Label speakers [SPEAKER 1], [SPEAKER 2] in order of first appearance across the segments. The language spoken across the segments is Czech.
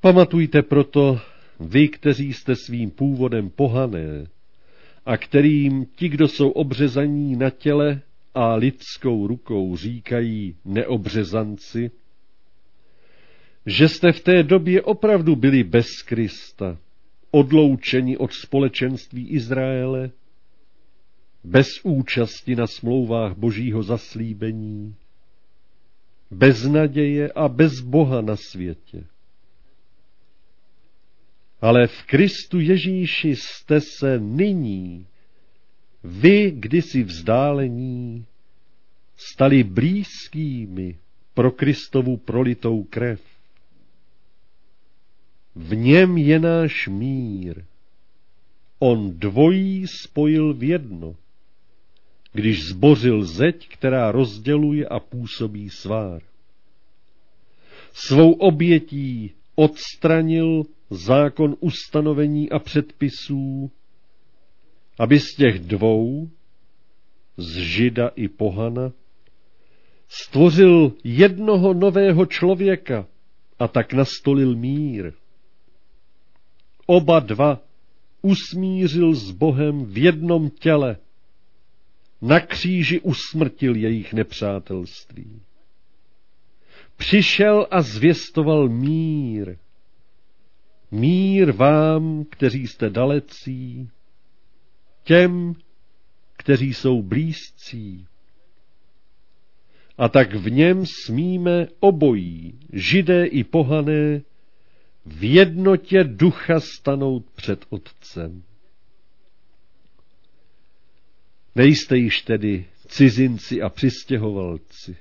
[SPEAKER 1] Pamatujte proto, vy, kteří jste svým původem pohané, a kterým ti, kdo jsou obřezaní na těle a lidskou rukou říkají neobřezanci, že jste v té době opravdu byli bez Krista, odloučeni od společenství Izraele, bez účasti na smlouvách božího zaslíbení, bez naděje a bez Boha na světě. Ale v Kristu Ježíši jste se nyní, vy kdysi vzdálení, stali blízkými pro Kristovu prolitou krev. V něm je náš mír. On dvojí spojil v jedno, když zbořil zeď, která rozděluje a působí svár. Svou obětí odstranil zákon ustanovení a předpisů, aby z těch dvou, z žida i pohana, stvořil jednoho nového člověka a tak nastolil mír. Oba dva usmířil s Bohem v jednom těle, na kříži usmrtil jejich nepřátelství. Přišel a zvěstoval mír. Mír vám, kteří jste dalecí, těm, kteří jsou blízcí. A tak v něm smíme obojí, židé i pohané, v jednotě ducha stanout před Otcem. Nejste již tedy cizinci a přistěhovalci.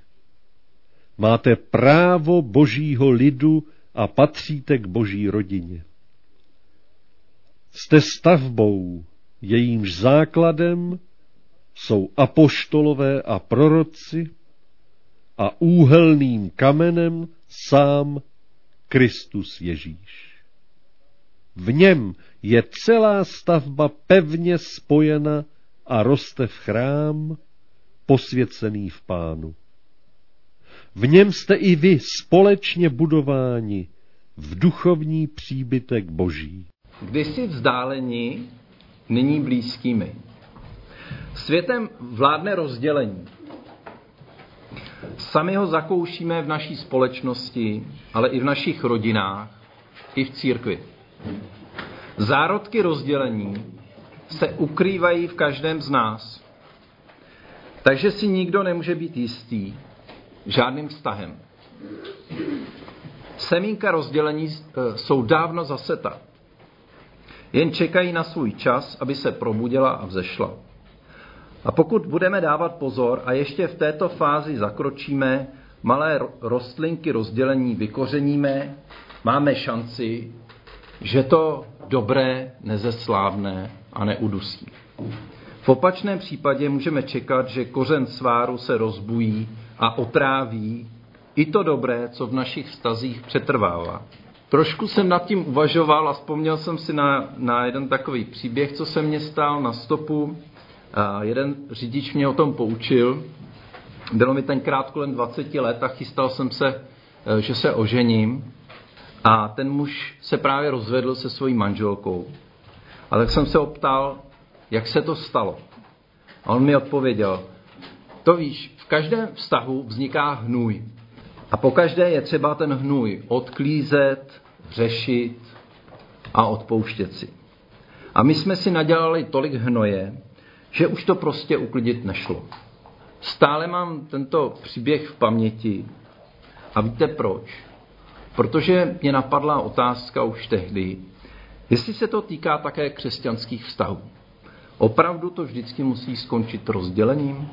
[SPEAKER 1] Máte právo božího lidu a patříte k boží rodině. Jste stavbou, jejímž základem jsou apoštolové a proroci a úhelným kamenem sám Kristus Ježíš. V něm je celá stavba pevně spojena a roste v chrám, posvěcený v pánu. V něm jste i vy společně budováni v duchovní příbytek boží.
[SPEAKER 2] Kdysi vzdálení, nyní blízkými. Světem vládne rozdělení. Sami ho zakoušíme v naší společnosti, ale i v našich rodinách, i v církvi. Zárodky rozdělení se ukrývají v každém z nás. Takže si nikdo nemůže být jistý žádným vztahem. Semínka rozdělení e, jsou dávno zaseta. Jen čekají na svůj čas, aby se probudila a vzešla. A pokud budeme dávat pozor a ještě v této fázi zakročíme, malé rostlinky rozdělení vykořeníme, máme šanci, že to dobré nezeslávne a neudusí. V opačném případě můžeme čekat, že kořen sváru se rozbují a otráví i to dobré, co v našich vztazích přetrvává. Trošku jsem nad tím uvažoval a vzpomněl jsem si na, na jeden takový příběh, co se mně stál na stopu. A jeden řidič mě o tom poučil. Bylo mi tenkrát kolem 20 let a chystal jsem se, e, že se ožením. A ten muž se právě rozvedl se svojí manželkou. A tak jsem se optal, jak se to stalo. A on mi odpověděl, to víš, v každém vztahu vzniká hnůj. A po každé je třeba ten hnůj odklízet, řešit a odpouštět si. A my jsme si nadělali tolik hnoje, že už to prostě uklidit nešlo. Stále mám tento příběh v paměti. A víte proč? Protože mě napadla otázka už tehdy, jestli se to týká také křesťanských vztahů. Opravdu to vždycky musí skončit rozdělením?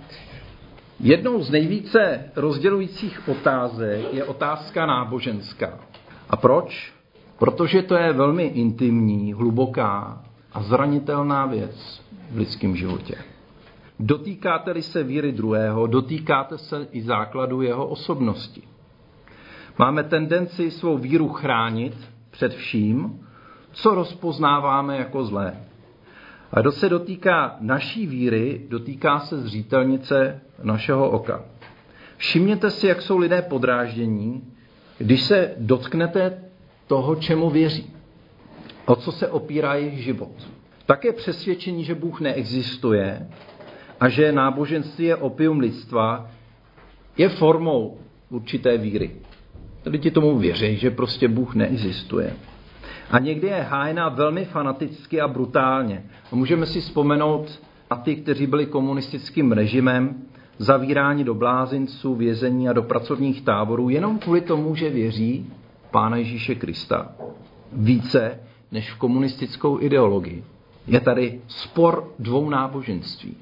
[SPEAKER 2] Jednou z nejvíce rozdělujících otázek je otázka náboženská. A proč? Protože to je velmi intimní, hluboká a zranitelná věc v lidském životě. Dotýkáte-li se víry druhého, dotýkáte se i základu jeho osobnosti. Máme tendenci svou víru chránit před vším, co rozpoznáváme jako zlé. A kdo se dotýká naší víry, dotýká se zřítelnice našeho oka. Všimněte si, jak jsou lidé podráždění, když se dotknete toho, čemu věří. O co se opírá jejich život. Také přesvědčení, že Bůh neexistuje a že náboženství je opium lidstva, je formou určité víry. Lidi tomu věří, že prostě Bůh neexistuje. A někdy je hájena velmi fanaticky a brutálně. A můžeme si vzpomenout na ty, kteří byli komunistickým režimem, zavíráni do blázinců, vězení a do pracovních táborů, jenom kvůli tomu, že věří Pána Ježíše Krista více než v komunistickou ideologii. Je tady spor dvou náboženství.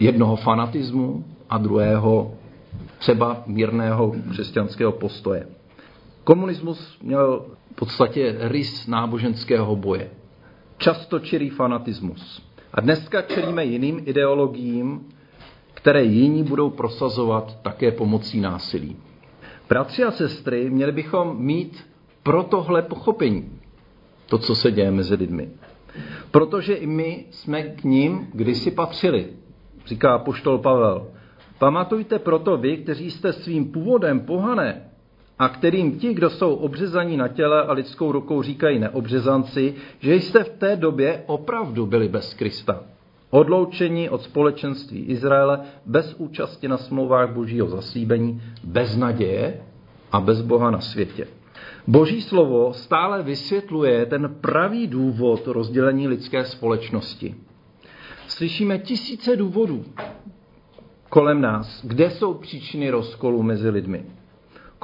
[SPEAKER 2] Jednoho fanatismu a druhého třeba mírného křesťanského postoje. Komunismus měl v podstatě rys náboženského boje. Často čirý fanatismus. A dneska čelíme jiným ideologiím, které jiní budou prosazovat také pomocí násilí. Bratři a sestry, měli bychom mít pro tohle pochopení, to, co se děje mezi lidmi. Protože i my jsme k ním kdysi patřili, říká poštol Pavel. Pamatujte proto vy, kteří jste svým původem pohané a kterým ti, kdo jsou obřezaní na těle a lidskou rukou říkají neobřezanci, že jste v té době opravdu byli bez Krista. Odloučení od společenství Izraele, bez účasti na smlouvách božího zaslíbení, bez naděje a bez Boha na světě. Boží slovo stále vysvětluje ten pravý důvod rozdělení lidské společnosti. Slyšíme tisíce důvodů kolem nás, kde jsou příčiny rozkolu mezi lidmi.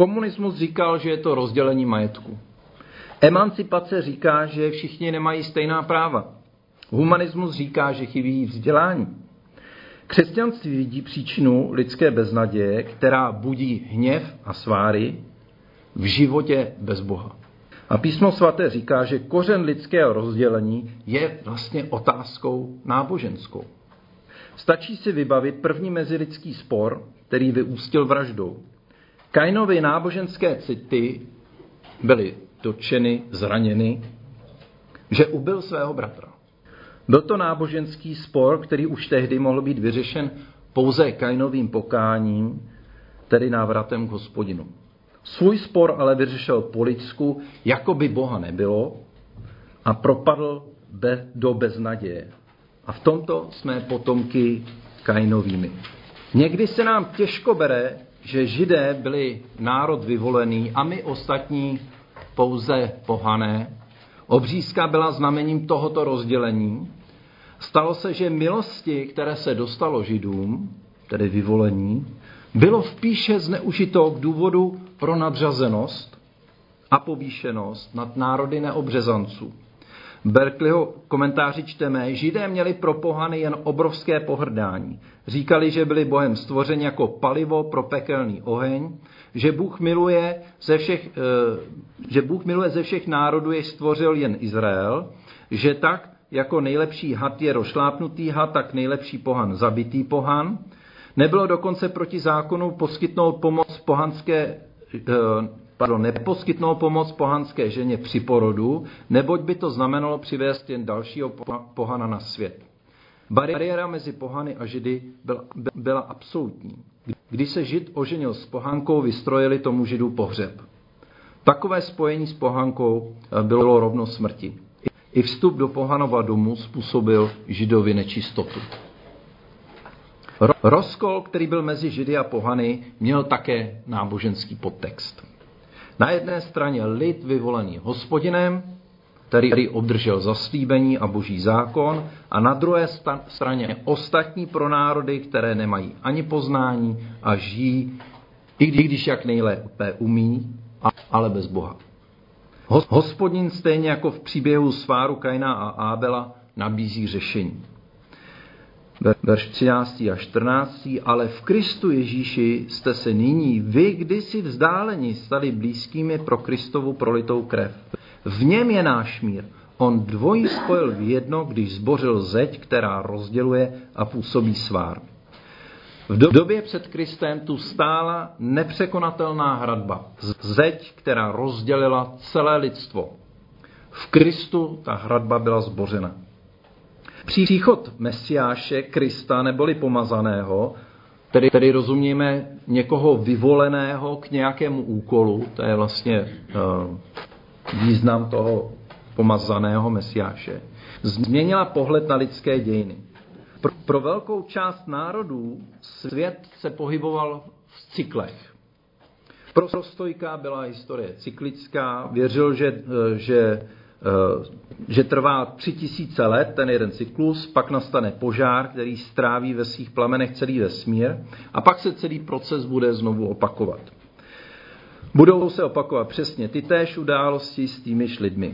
[SPEAKER 2] Komunismus říkal, že je to rozdělení majetku. Emancipace říká, že všichni nemají stejná práva. Humanismus říká, že chybí vzdělání. Křesťanství vidí příčinu lidské beznaděje, která budí hněv a sváry v životě bez Boha. A písmo svaté říká, že kořen lidského rozdělení je vlastně otázkou náboženskou. Stačí si vybavit první mezilidský spor, který vyústil vraždou. Kainovi náboženské city byly dotčeny, zraněny, že ubil svého bratra. Byl to náboženský spor, který už tehdy mohl být vyřešen pouze Kainovým pokáním, tedy návratem k hospodinu. Svůj spor ale vyřešil po lidsku, jako by Boha nebylo a propadl be, do beznaděje. A v tomto jsme potomky Kainovými. Někdy se nám těžko bere, že židé byli národ vyvolený a my ostatní pouze pohané. Obřízka byla znamením tohoto rozdělení. Stalo se, že milosti, které se dostalo židům, tedy vyvolení, bylo v píše zneužito k důvodu pro nadřazenost a povýšenost nad národy neobřezanců. Berkeleyho komentáři čteme, židé měli pro pohany jen obrovské pohrdání. Říkali, že byli Bohem stvořeni jako palivo pro pekelný oheň, že Bůh miluje ze všech, eh, že Bůh miluje ze všech národů, jež stvořil jen Izrael, že tak jako nejlepší had je rošlápnutý had, tak nejlepší pohan zabitý pohan. Nebylo dokonce proti zákonu poskytnout pomoc pohanské eh, pardon, neposkytnou pomoc pohanské ženě při porodu, neboť by to znamenalo přivést jen dalšího pohana na svět. Bariéra mezi pohany a židy byla, byla absolutní. Když se žid oženil s pohankou, vystrojili tomu židu pohřeb. Takové spojení s pohankou eh, bylo rovno smrti. I vstup do pohanova domu způsobil židovi nečistotu. Rozkol, který byl mezi židy a pohany, měl také náboženský podtext. Na jedné straně lid vyvolený hospodinem, který obdržel zaslíbení a boží zákon, a na druhé straně ostatní pro národy, které nemají ani poznání a žijí, i když jak nejlépe umí, ale bez Boha. Hospodin stejně jako v příběhu sváru Kaina a Ábela nabízí řešení verš 13. a 14. Ale v Kristu Ježíši jste se nyní vy kdysi vzdáleni stali blízkými pro Kristovu prolitou krev. V něm je náš mír. On dvojí spojil v jedno, když zbořil zeď, která rozděluje a působí svár. V době před Kristem tu stála nepřekonatelná hradba. Zeď, která rozdělila celé lidstvo. V Kristu ta hradba byla zbořena. Příchod Mesiáše, Krista neboli pomazaného, tedy, tedy rozumíme někoho vyvoleného k nějakému úkolu, to je vlastně uh, význam toho pomazaného mesiáše, změnila pohled na lidské dějiny. Pro, pro velkou část národů svět se pohyboval v cyklech. Pro Stojka byla historie cyklická, věřil, že, že, že trvá tři tisíce let ten jeden cyklus, pak nastane požár, který stráví ve svých plamenech celý vesmír a pak se celý proces bude znovu opakovat. Budou se opakovat přesně ty též události s týmiž lidmi.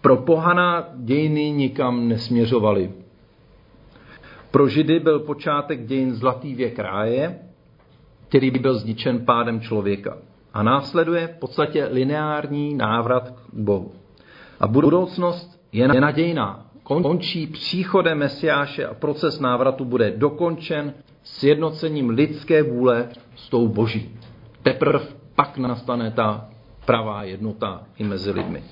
[SPEAKER 2] Pro pohana dějiny nikam nesměřovaly. Pro Židy byl počátek dějin zlatý věk ráje, který by byl zničen pádem člověka. A následuje v podstatě lineární návrat k Bohu. A budoucnost je nadějná. Končí příchodem Mesiáše a proces návratu bude dokončen sjednocením lidské vůle s tou boží. Teprve pak nastane ta pravá jednota i mezi lidmi.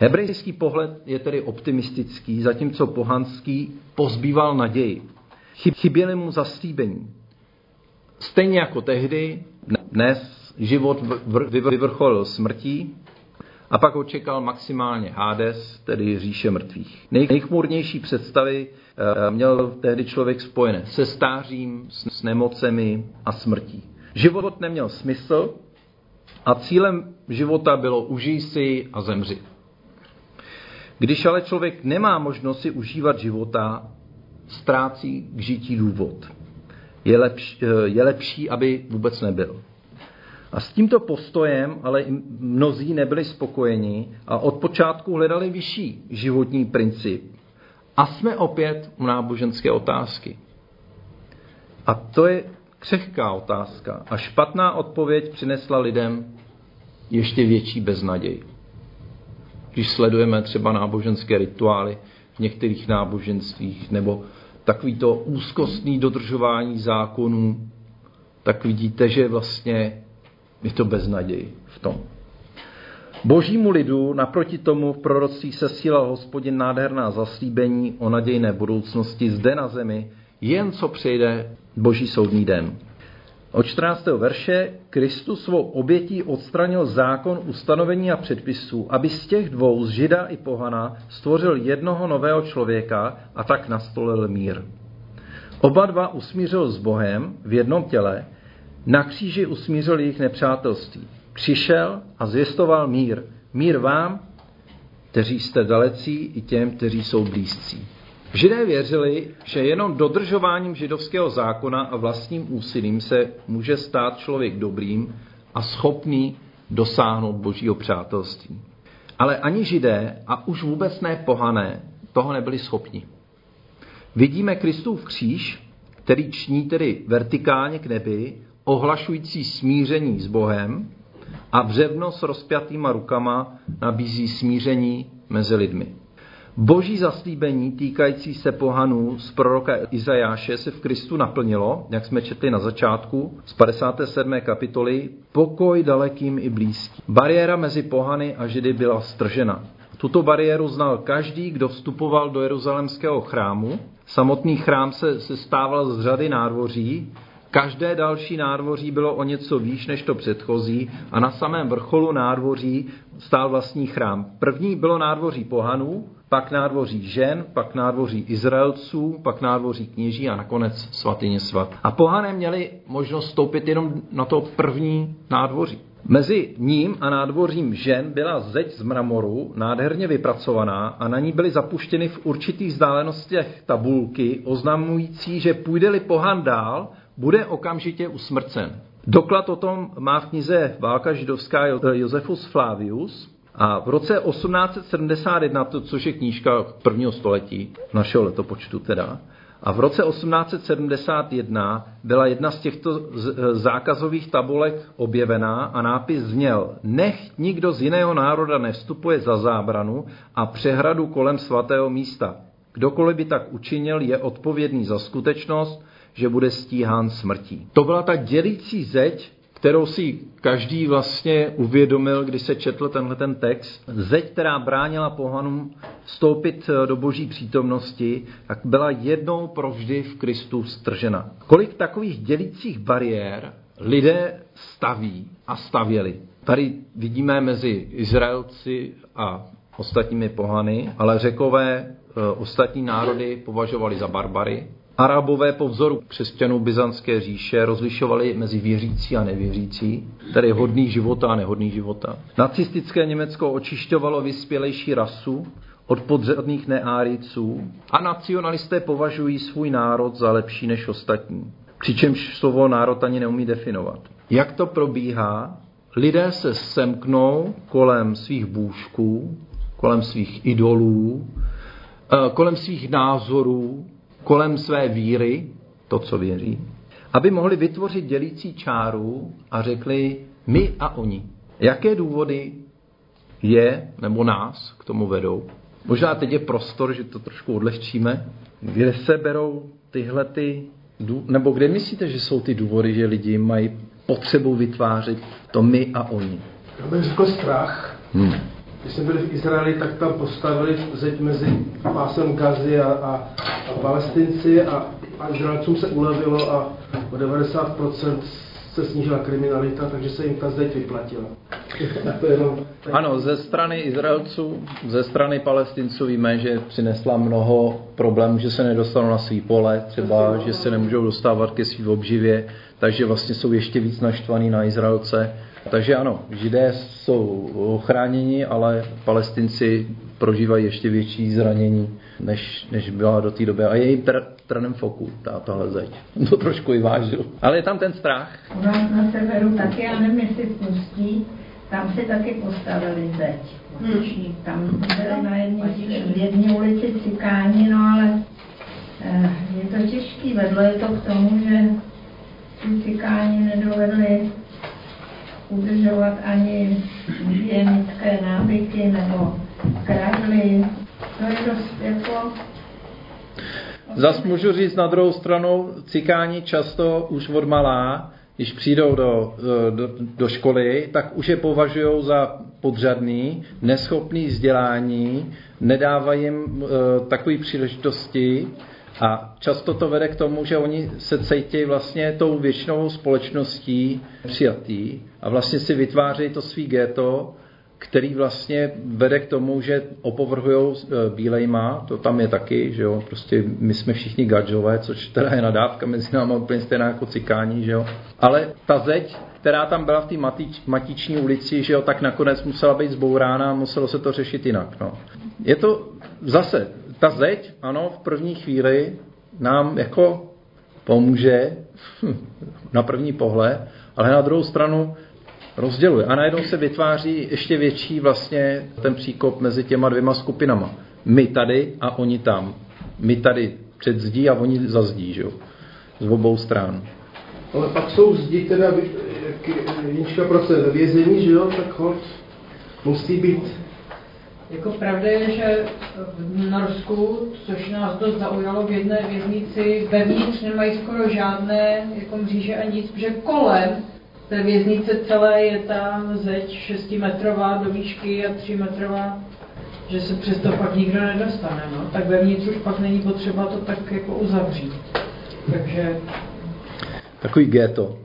[SPEAKER 2] Hebrejský pohled je tedy optimistický, zatímco pohanský pozbýval naději. Chyběly mu zaslíbení. Stejně jako tehdy, dnes život vyvrcholil smrtí a pak ho čekal maximálně Hades, tedy říše mrtvých. Nejchmurnější představy eh, měl tehdy člověk spojené se stářím, s nemocemi a smrtí. Život neměl smysl a cílem života bylo užij si a zemři. Když ale člověk nemá možnost si užívat života, ztrácí k žití důvod. Je lepší, je lepší, aby vůbec nebyl. A s tímto postojem ale i mnozí nebyli spokojeni a od počátku hledali vyšší životní princip. A jsme opět u náboženské otázky. A to je křehká otázka. A špatná odpověď přinesla lidem ještě větší beznaděj když sledujeme třeba náboženské rituály v některých náboženstvích nebo takovýto úzkostný dodržování zákonů, tak vidíte, že vlastně je to beznaděj v tom. Božímu lidu naproti tomu v proroctví se síla hospodin nádherná zaslíbení o nadějné budoucnosti zde na zemi, jen co přijde boží soudní den. Od 14. verše Kristus svou obětí odstranil zákon ustanovení a předpisů, aby z těch dvou, z Žida i Pohana, stvořil jednoho nového člověka a tak nastolil mír. Oba dva usmířil s Bohem v jednom těle, na kříži usmířil jejich nepřátelství. Přišel a zvěstoval mír. Mír vám, kteří jste dalecí, i těm, kteří jsou blízcí. Židé věřili, že jenom dodržováním židovského zákona a vlastním úsilím se může stát člověk dobrým a schopný dosáhnout božího přátelství. Ale ani židé, a už vůbec ne pohané, toho nebyli schopni. Vidíme Kristův kříž, který ční tedy vertikálně k nebi, ohlašující smíření s Bohem a břevno s rozpjatýma rukama nabízí smíření mezi lidmi. Boží zaslíbení týkající se pohanů z proroka Izajáše se v Kristu naplnilo, jak jsme četli na začátku z 57. kapitoly, pokoj dalekým i blízkým. Bariéra mezi pohany a židy byla stržena. Tuto bariéru znal každý, kdo vstupoval do jeruzalemského chrámu. Samotný chrám se, se stával z řady nádvoří, Každé další nádvoří bylo o něco výš než to předchozí a na samém vrcholu nádvoří stál vlastní chrám. První bylo nádvoří pohanů, pak nádvoří žen, pak nádvoří Izraelců, pak nádvoří kněží a nakonec svatyně svat. A pohané měli možnost stoupit jenom na to první nádvoří. Mezi ním a nádvořím žen byla zeď z mramoru, nádherně vypracovaná a na ní byly zapuštěny v určitých vzdálenostech tabulky oznamující, že půjde-li pohan dál, bude okamžitě usmrcen. Doklad o tom má v knize Válka židovská Josefus Flavius, a v roce 1871, to, což je knížka prvního století, našeho letopočtu teda, a v roce 1871 byla jedna z těchto zákazových tabulek objevená a nápis zněl Nech nikdo z jiného národa nevstupuje za zábranu a přehradu kolem svatého místa. Kdokoliv by tak učinil, je odpovědný za skutečnost, že bude stíhán smrtí. To byla ta dělící zeď kterou si každý vlastně uvědomil, když se četl tenhle ten text. Zeď, která bránila pohanům vstoupit eh, do boží přítomnosti, tak byla jednou provždy v Kristu stržena. Kolik takových dělících bariér lidé staví a stavěli. Tady vidíme mezi Izraelci a ostatními pohany, ale řekové e, ostatní národy považovali za barbary. Arabové po vzoru křesťanů byzantské říše rozlišovali mezi věřící a nevěřící, tedy hodný života a nehodný života. Nacistické Německo očišťovalo vyspělejší rasu od podřadných neáriců a nacionalisté považují svůj národ za lepší než ostatní. Přičemž slovo národ ani neumí definovat. Jak to probíhá? Lidé se semknou kolem svých bůžků, kolem svých idolů, eh, kolem svých názorů, kolem své víry, to, co věří, aby mohli vytvořit dělící čáru a řekli my a oni. Jaké důvody je nebo nás k tomu vedou? Možná teď je prostor, že to trošku odlehčíme. Kde se berou tyhle ty, nebo kde myslíte, že jsou ty důvody, že lidi mají potřebu vytvářet to my a oni?
[SPEAKER 3] Já bych řekl strach. Hmm. Když jsme byli v Izraeli, tak tam postavili zeď mezi pásem Gazy a, a, a palestinci a, a Izraelcům se ulevilo a o 90% se snížila kriminalita, takže se jim ta zeď vyplatila.
[SPEAKER 2] to jenom, ano, ze strany Izraelců, ze strany Palestinců víme, že přinesla mnoho problémů, že se nedostanou na svý pole, třeba, že se nemůžou dostávat ke svým obživě, takže vlastně jsou ještě víc naštvaný na Izraelce. Takže ano, židé jsou ochráněni, ale palestinci prožívají ještě větší zranění, než, než byla do té doby. A je jim tr- trnem foku, ta, tahle zeď. To trošku i vážil. Ale je tam ten strach.
[SPEAKER 4] U nás na severu taky, já nevím, jestli pustí, tam si taky postavili zeď. Hmm. Tam byly na jedné ulici cikáni, no ale eh, je to těžký. Vedlo je to k tomu, že ty cikáni nedovedli udržovat ani hygienické návyky nebo kradli. To je dost jako
[SPEAKER 2] Zas můžu říct na druhou stranu, cikáni často už od malá, když přijdou do, do, do školy, tak už je považují za podřadný, neschopný vzdělání, nedávají jim uh, takové příležitosti a často to vede k tomu, že oni se cítí vlastně tou většinou společností přijatý a vlastně si vytvářejí to svý ghetto který vlastně vede k tomu, že opovrhují e, bílejma, to tam je taky, že jo, prostě my jsme všichni gadžové, což teda je nadávka mezi námi úplně stejná jako cikání, že jo. Ale ta zeď, která tam byla v té matič, matiční ulici, že jo, tak nakonec musela být zbourána a muselo se to řešit jinak, no. Je to zase, ta zeď, ano, v první chvíli nám jako pomůže na první pohled, ale na druhou stranu rozděluje. A najednou se vytváří ještě větší vlastně ten příkop mezi těma dvěma skupinama. My tady a oni tam. My tady před zdí a oni za zdí, že jo? Z obou stran.
[SPEAKER 3] Ale pak jsou zdi, teda, jak Jinčka pracuje ve vězení, že jo, tak hod musí být
[SPEAKER 5] jako pravda je, že v Norsku, což nás dost zaujalo v jedné věznici, vevnitř nemají skoro žádné jako mříže a nic, protože kolem té věznice celé je tam zeď 6 metrová do výšky a 3 metrová, že se přesto pak nikdo nedostane. No. Tak vevnitř už pak není potřeba to tak jako uzavřít. Takže...
[SPEAKER 2] Takový ghetto.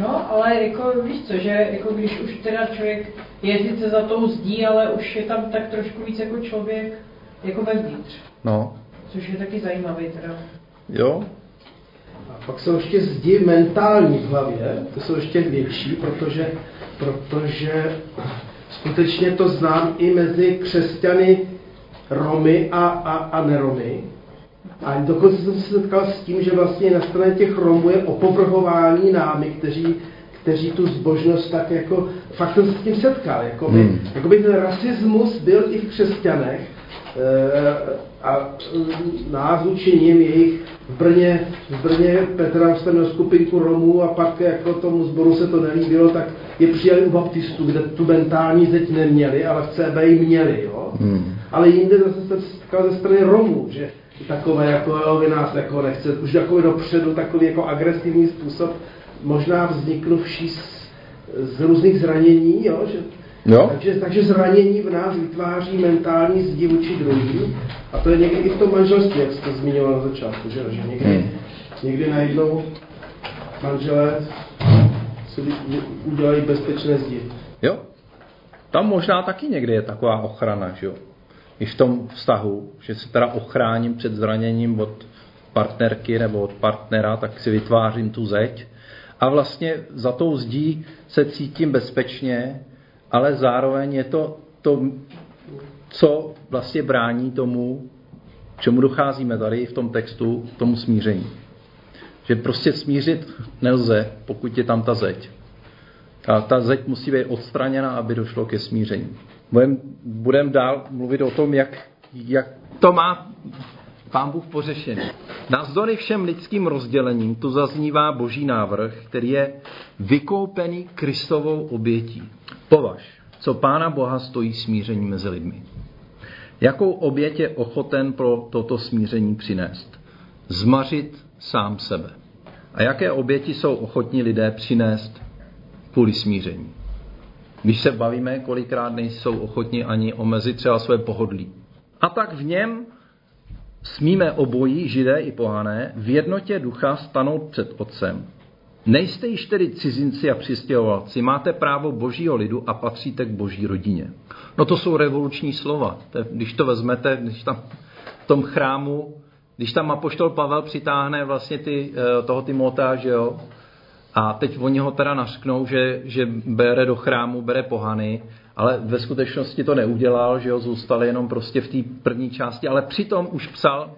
[SPEAKER 5] No, ale jako víš co, že jako když už teda člověk je sice za tou zdí, ale už je tam tak trošku víc jako člověk jako vevnitř.
[SPEAKER 2] No.
[SPEAKER 5] Což je taky zajímavý teda.
[SPEAKER 2] Jo,
[SPEAKER 3] pak jsou ještě zdi mentální v hlavě, to jsou ještě větší, protože, protože skutečně to znám i mezi křesťany Romy a, a, a neromy. A dokonce jsem se setkal s tím, že vlastně na straně těch Romů je opovrhování námi, kteří, kteří tu zbožnost tak jako, fakt jsem se s tím setkal, jakoby, hmm. jakoby ten rasismus byl i v křesťanech, Eh, a nás vůči ním jejich v Brně, v Brně Petra měl skupinku Romů a pak jako tomu zboru se to nelíbilo, tak je přijali u baptistů, kde tu mentální zeď neměli, ale v CB ji měli, jo. Hmm. Ale jinde zase jsem se setkal ze strany Romů, že takové jako, jo, vy nás jako nechce, už jako dopředu takový jako agresivní způsob, možná vzniknuvší z, z různých zranění, jo, že
[SPEAKER 2] Jo?
[SPEAKER 3] Takže, takže zranění v nás vytváří mentální zdi vůči druhým. A to je někdy i v tom manželství, jak jste zmiňoval na začátku, že, že někdy, hmm. někdy najednou manželé si udělají bezpečné zdi.
[SPEAKER 2] Jo, Tam možná taky někdy je taková ochrana, že jo? I v tom vztahu, že se teda ochráním před zraněním od partnerky nebo od partnera, tak si vytvářím tu zeď. A vlastně za tou zdí se cítím bezpečně, ale zároveň je to to, co vlastně brání tomu, čemu docházíme tady v tom textu, tomu smíření. Že prostě smířit nelze, pokud je tam ta zeď. A ta zeď musí být odstraněna, aby došlo ke smíření. Budeme budem dál mluvit o tom, jak, jak to má pán Bůh pořešený. Navzdory všem lidským rozdělením tu zaznívá boží návrh, který je vykoupený Kristovou obětí. Považ, co pána Boha stojí smíření mezi lidmi. Jakou oběť je ochoten pro toto smíření přinést? Zmařit sám sebe. A jaké oběti jsou ochotní lidé přinést kvůli smíření? Když se bavíme, kolikrát nejsou ochotni ani omezit třeba své pohodlí. A tak v něm smíme obojí, židé i pohané, v jednotě ducha stanout před Otcem. Nejste již tedy cizinci a přistěhovalci, máte právo božího lidu a patříte k boží rodině. No to jsou revoluční slova. Když to vezmete, když tam v tom chrámu, když tam apoštol Pavel přitáhne vlastně ty, eh, toho Timota, že jo, a teď oni ho teda nařknou, že, že bere do chrámu, bere pohany, ale ve skutečnosti to neudělal, že jo, zůstal jenom prostě v té první části, ale přitom už psal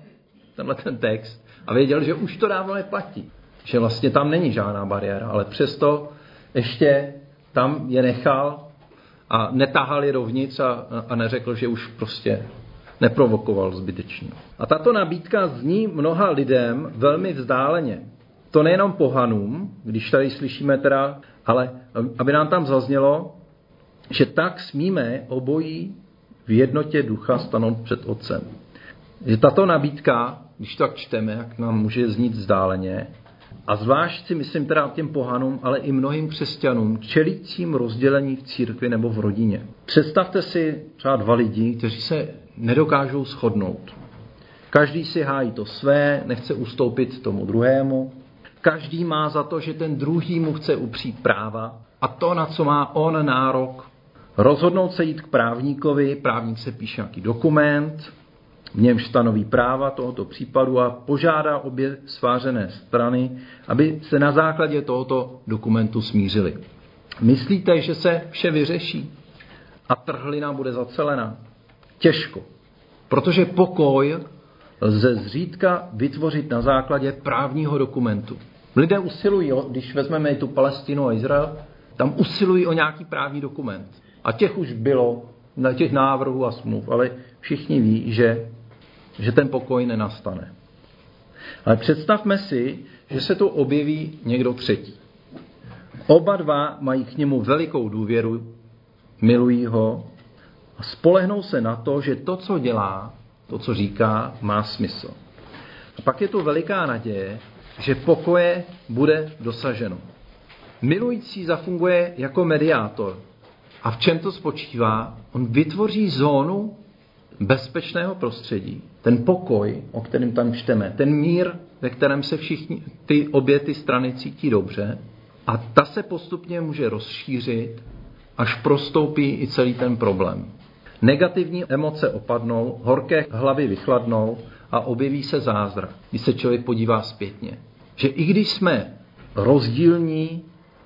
[SPEAKER 2] tenhle ten text a věděl, že už to dávno neplatí. Že vlastně tam není žádná bariéra, ale přesto ještě tam je nechal a netahal je dovnitř a, a neřekl, že už prostě neprovokoval zbytečně. A tato nabídka zní mnoha lidem velmi vzdáleně. To nejenom pohanům, když tady slyšíme teda, ale aby nám tam zaznělo, že tak smíme obojí v jednotě ducha stanout před Otcem. Že tato nabídka, když tak čteme, jak nám může znít vzdáleně, a zvlášť si myslím teda těm pohanům, ale i mnohým křesťanům, čelícím rozdělení v církvi nebo v rodině. Představte si třeba dva lidi, kteří se nedokážou shodnout. Každý si hájí to své, nechce ustoupit tomu druhému. Každý má za to, že ten druhý mu chce upřít práva a to, na co má on nárok. Rozhodnout se jít k právníkovi, právník se píše nějaký dokument, v němž stanoví práva tohoto případu a požádá obě svářené strany, aby se na základě tohoto dokumentu smířili. Myslíte, že se vše vyřeší a trhlina bude zacelena? Těžko, protože pokoj lze zřídka vytvořit na základě právního dokumentu. Lidé usilují, když vezmeme tu Palestinu a Izrael, tam usilují o nějaký právní dokument. A těch už bylo, na těch návrhů a smluv, ale všichni ví, že že ten pokoj nenastane. Ale představme si, že se tu objeví někdo třetí. Oba dva mají k němu velikou důvěru, milují ho a spolehnou se na to, že to, co dělá, to, co říká, má smysl. A pak je tu veliká naděje, že pokoje bude dosaženo. Milující zafunguje jako mediátor. A v čem to spočívá? On vytvoří zónu bezpečného prostředí, ten pokoj, o kterém tam čteme, ten mír, ve kterém se všichni, ty obě ty strany cítí dobře, a ta se postupně může rozšířit, až prostoupí i celý ten problém. Negativní emoce opadnou, horké hlavy vychladnou a objeví se zázrak, když se člověk podívá zpětně. Že i když jsme rozdílní,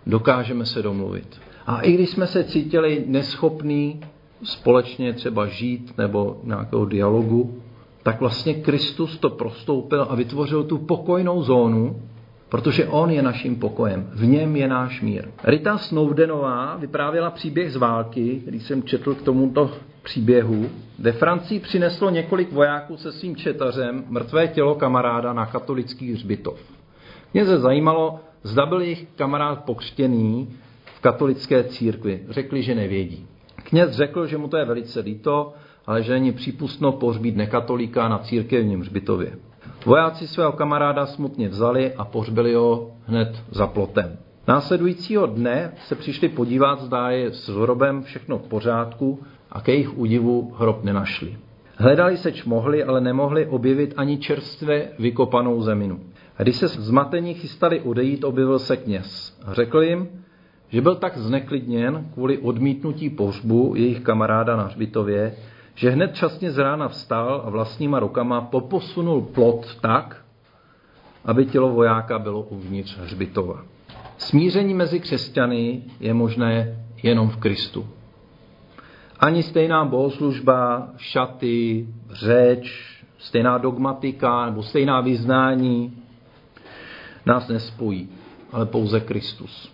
[SPEAKER 2] dokážeme se domluvit. A i když jsme se cítili neschopní společně třeba žít nebo nějakého dialogu, tak vlastně Kristus to prostoupil a vytvořil tu pokojnou zónu, protože On je naším pokojem. V něm je náš mír. Rita Snowdenová vyprávěla příběh z války, který jsem četl k tomuto příběhu. Ve Francii přineslo několik vojáků se svým četařem mrtvé tělo kamaráda na katolický hřbitov. Mě se zajímalo, zda byl jejich kamarád pokřtěný v katolické církvi. Řekli, že nevědí. Kněz řekl, že mu to je velice líto, ale že není přípustno pohřbít nekatolíka na církevním hřbitově. Vojáci svého kamaráda smutně vzali a pohřbili ho hned za plotem. Následujícího dne se přišli podívat, zda je s hrobem všechno v pořádku a ke jejich údivu hrob nenašli. Hledali seč mohli, ale nemohli objevit ani čerstvě vykopanou zeminu. A když se zmatení chystali odejít, objevil se kněz. Řekl jim, že byl tak zneklidněn kvůli odmítnutí pohřbu jejich kamaráda na hřbitově, že hned časně z rána vstal a vlastníma rukama poposunul plot tak, aby tělo vojáka bylo uvnitř hřbitova. Smíření mezi křesťany je možné jenom v Kristu. Ani stejná bohoslužba, šaty, řeč, stejná dogmatika nebo stejná vyznání nás nespojí, ale pouze Kristus.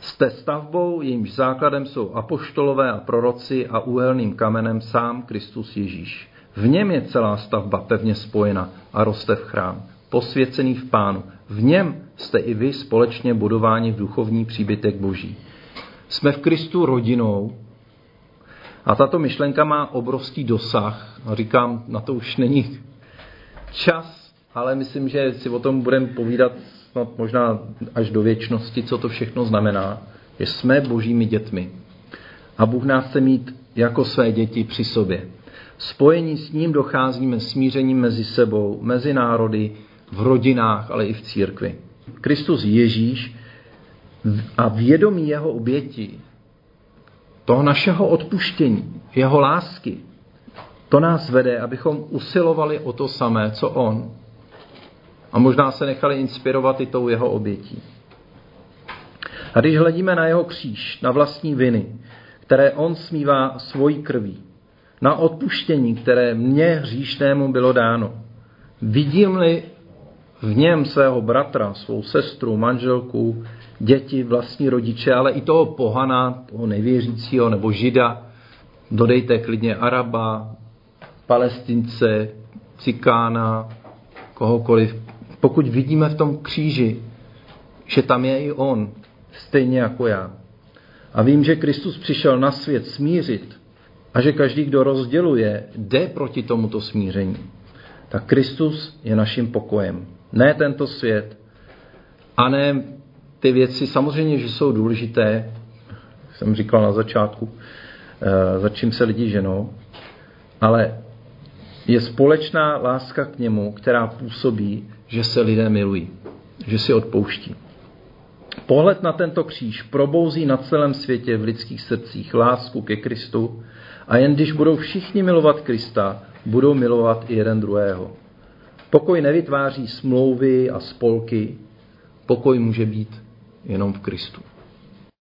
[SPEAKER 2] Jste stavbou, jejímž základem jsou apoštolové a proroci a úhelným kamenem sám Kristus Ježíš. V něm je celá stavba pevně spojena a roste v chrám, posvěcený v pánu. V něm jste i vy společně budováni v duchovní příbytek boží. Jsme v Kristu rodinou a tato myšlenka má obrovský dosah. A říkám, na to už není čas, ale myslím, že si o tom budeme povídat snad možná až do věčnosti, co to všechno znamená, že jsme božími dětmi. A Bůh nás chce mít jako své děti při sobě. Spojení s ním docházíme smířením mezi sebou, mezi národy, v rodinách, ale i v církvi. Kristus Ježíš a vědomí jeho oběti, toho našeho odpuštění, jeho lásky, to nás vede, abychom usilovali o to samé, co on. A možná se nechali inspirovat i tou jeho obětí. A když hledíme na jeho kříž, na vlastní viny, které on smívá svojí krví, na odpuštění, které mně hříšnému bylo dáno, vidím-li v něm svého bratra, svou sestru, manželku, děti, vlastní rodiče, ale i toho pohana, toho nevěřícího nebo žida, dodejte klidně Araba, Palestince, Cikána, kohokoliv. Pokud vidíme v tom kříži, že tam je i on, stejně jako já. A vím, že Kristus přišel na svět smířit a že každý, kdo rozděluje, jde proti tomuto smíření. Tak Kristus je naším pokojem. Ne tento svět. A ne ty věci, samozřejmě, že jsou důležité, jsem říkal na začátku, eh, za čím se lidi ženou, ale je společná láska k němu, která působí, že se lidé milují, že si odpouští. Pohled na tento kříž probouzí na celém světě v lidských srdcích lásku ke Kristu a jen když budou všichni milovat Krista, budou milovat i jeden druhého. Pokoj nevytváří smlouvy a spolky, pokoj může být jenom v Kristu.